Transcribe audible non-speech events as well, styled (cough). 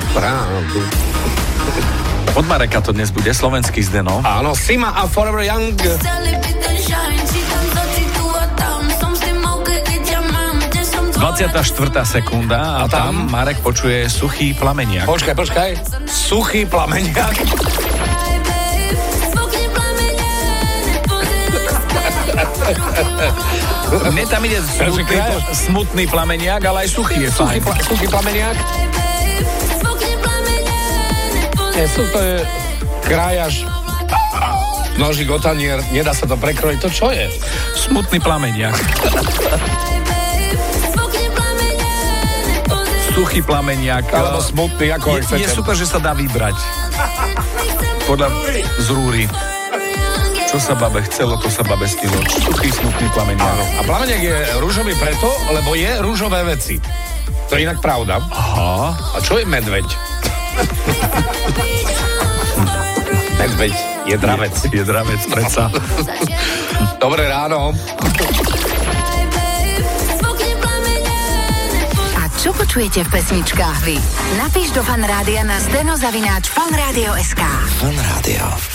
pravdu. Od Mareka to dnes bude, slovenský Zdeno. Áno, Sima a Forever Young. 24. sekunda a tam Marek počuje suchý plameniak. Počkaj, počkaj. Suchý plameniak. (laughs) Mne tam ide smutný, smutný plameniak, ale aj suchý je Suchý, fajn. pla, suchý plameniak. Nie, sú to je krájaš nožík otanier, nedá sa to prekrojiť. To čo je? Smutný plameniak. Suchý plameniak. Alebo smutný, ako je, chcete. je super, že sa dá vybrať. Podľa z rúry. Čo sa babe chcelo, to sa babe stilo. Suchý, smutný plameniak. Áno. A plameniak je rúžový preto, lebo je rúžové veci. To je inak pravda. Aha. A čo je medveď? Medveď je dravec. Je dravec, predsa. Dobré ráno. A čo počujete v pesničkách vy? Napíš do fanrádia na steno zavináč fanradio.sk. Fan Rádio.